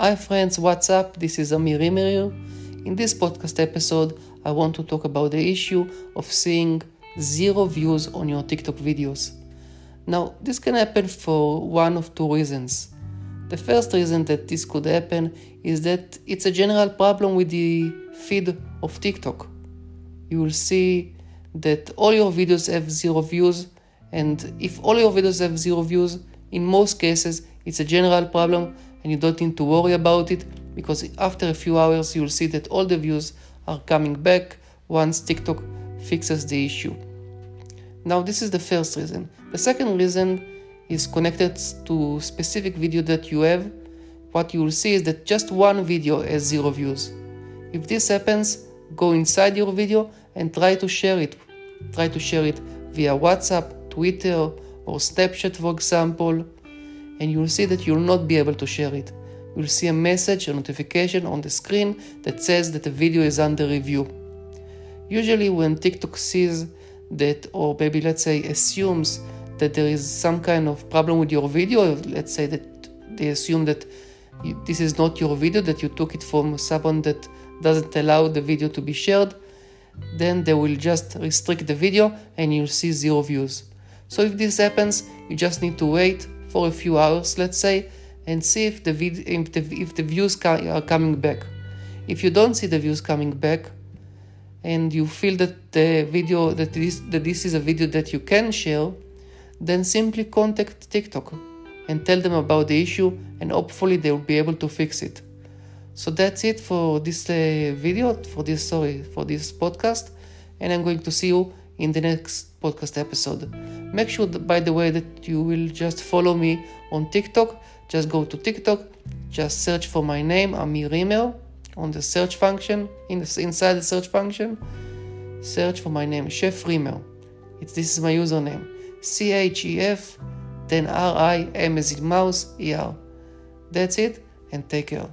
Hi friends, what's up? This is Amir. In this podcast episode, I want to talk about the issue of seeing zero views on your TikTok videos. Now, this can happen for one of two reasons. The first reason that this could happen is that it's a general problem with the feed of TikTok. You will see that all your videos have zero views, and if all your videos have zero views, in most cases it's a general problem and you don't need to worry about it because after a few hours you'll see that all the views are coming back once TikTok fixes the issue. Now this is the first reason. The second reason is connected to specific video that you have. What you will see is that just one video has zero views. If this happens, go inside your video and try to share it. Try to share it via WhatsApp, Twitter, or Snapchat, for example, and you'll see that you'll not be able to share it. You'll see a message, a notification on the screen that says that the video is under review. Usually, when TikTok sees that, or maybe let's say assumes that there is some kind of problem with your video, let's say that they assume that you, this is not your video, that you took it from someone that doesn't allow the video to be shared, then they will just restrict the video and you'll see zero views. So if this happens, you just need to wait for a few hours, let's say, and see if the, vid- if the, if the views are coming back. If you don't see the views coming back, and you feel that the video that this that this is a video that you can share, then simply contact TikTok and tell them about the issue, and hopefully they will be able to fix it. So that's it for this uh, video, for this sorry, for this podcast, and I'm going to see you in the next podcast episode. Make sure, that, by the way, that you will just follow me on TikTok. Just go to TikTok, just search for my name, Amir on the search function, in the, inside the search function. Search for my name, Chef Rimer. It's, this is my username. C H E F, then R I M as in mouse, E R. That's it, and take care.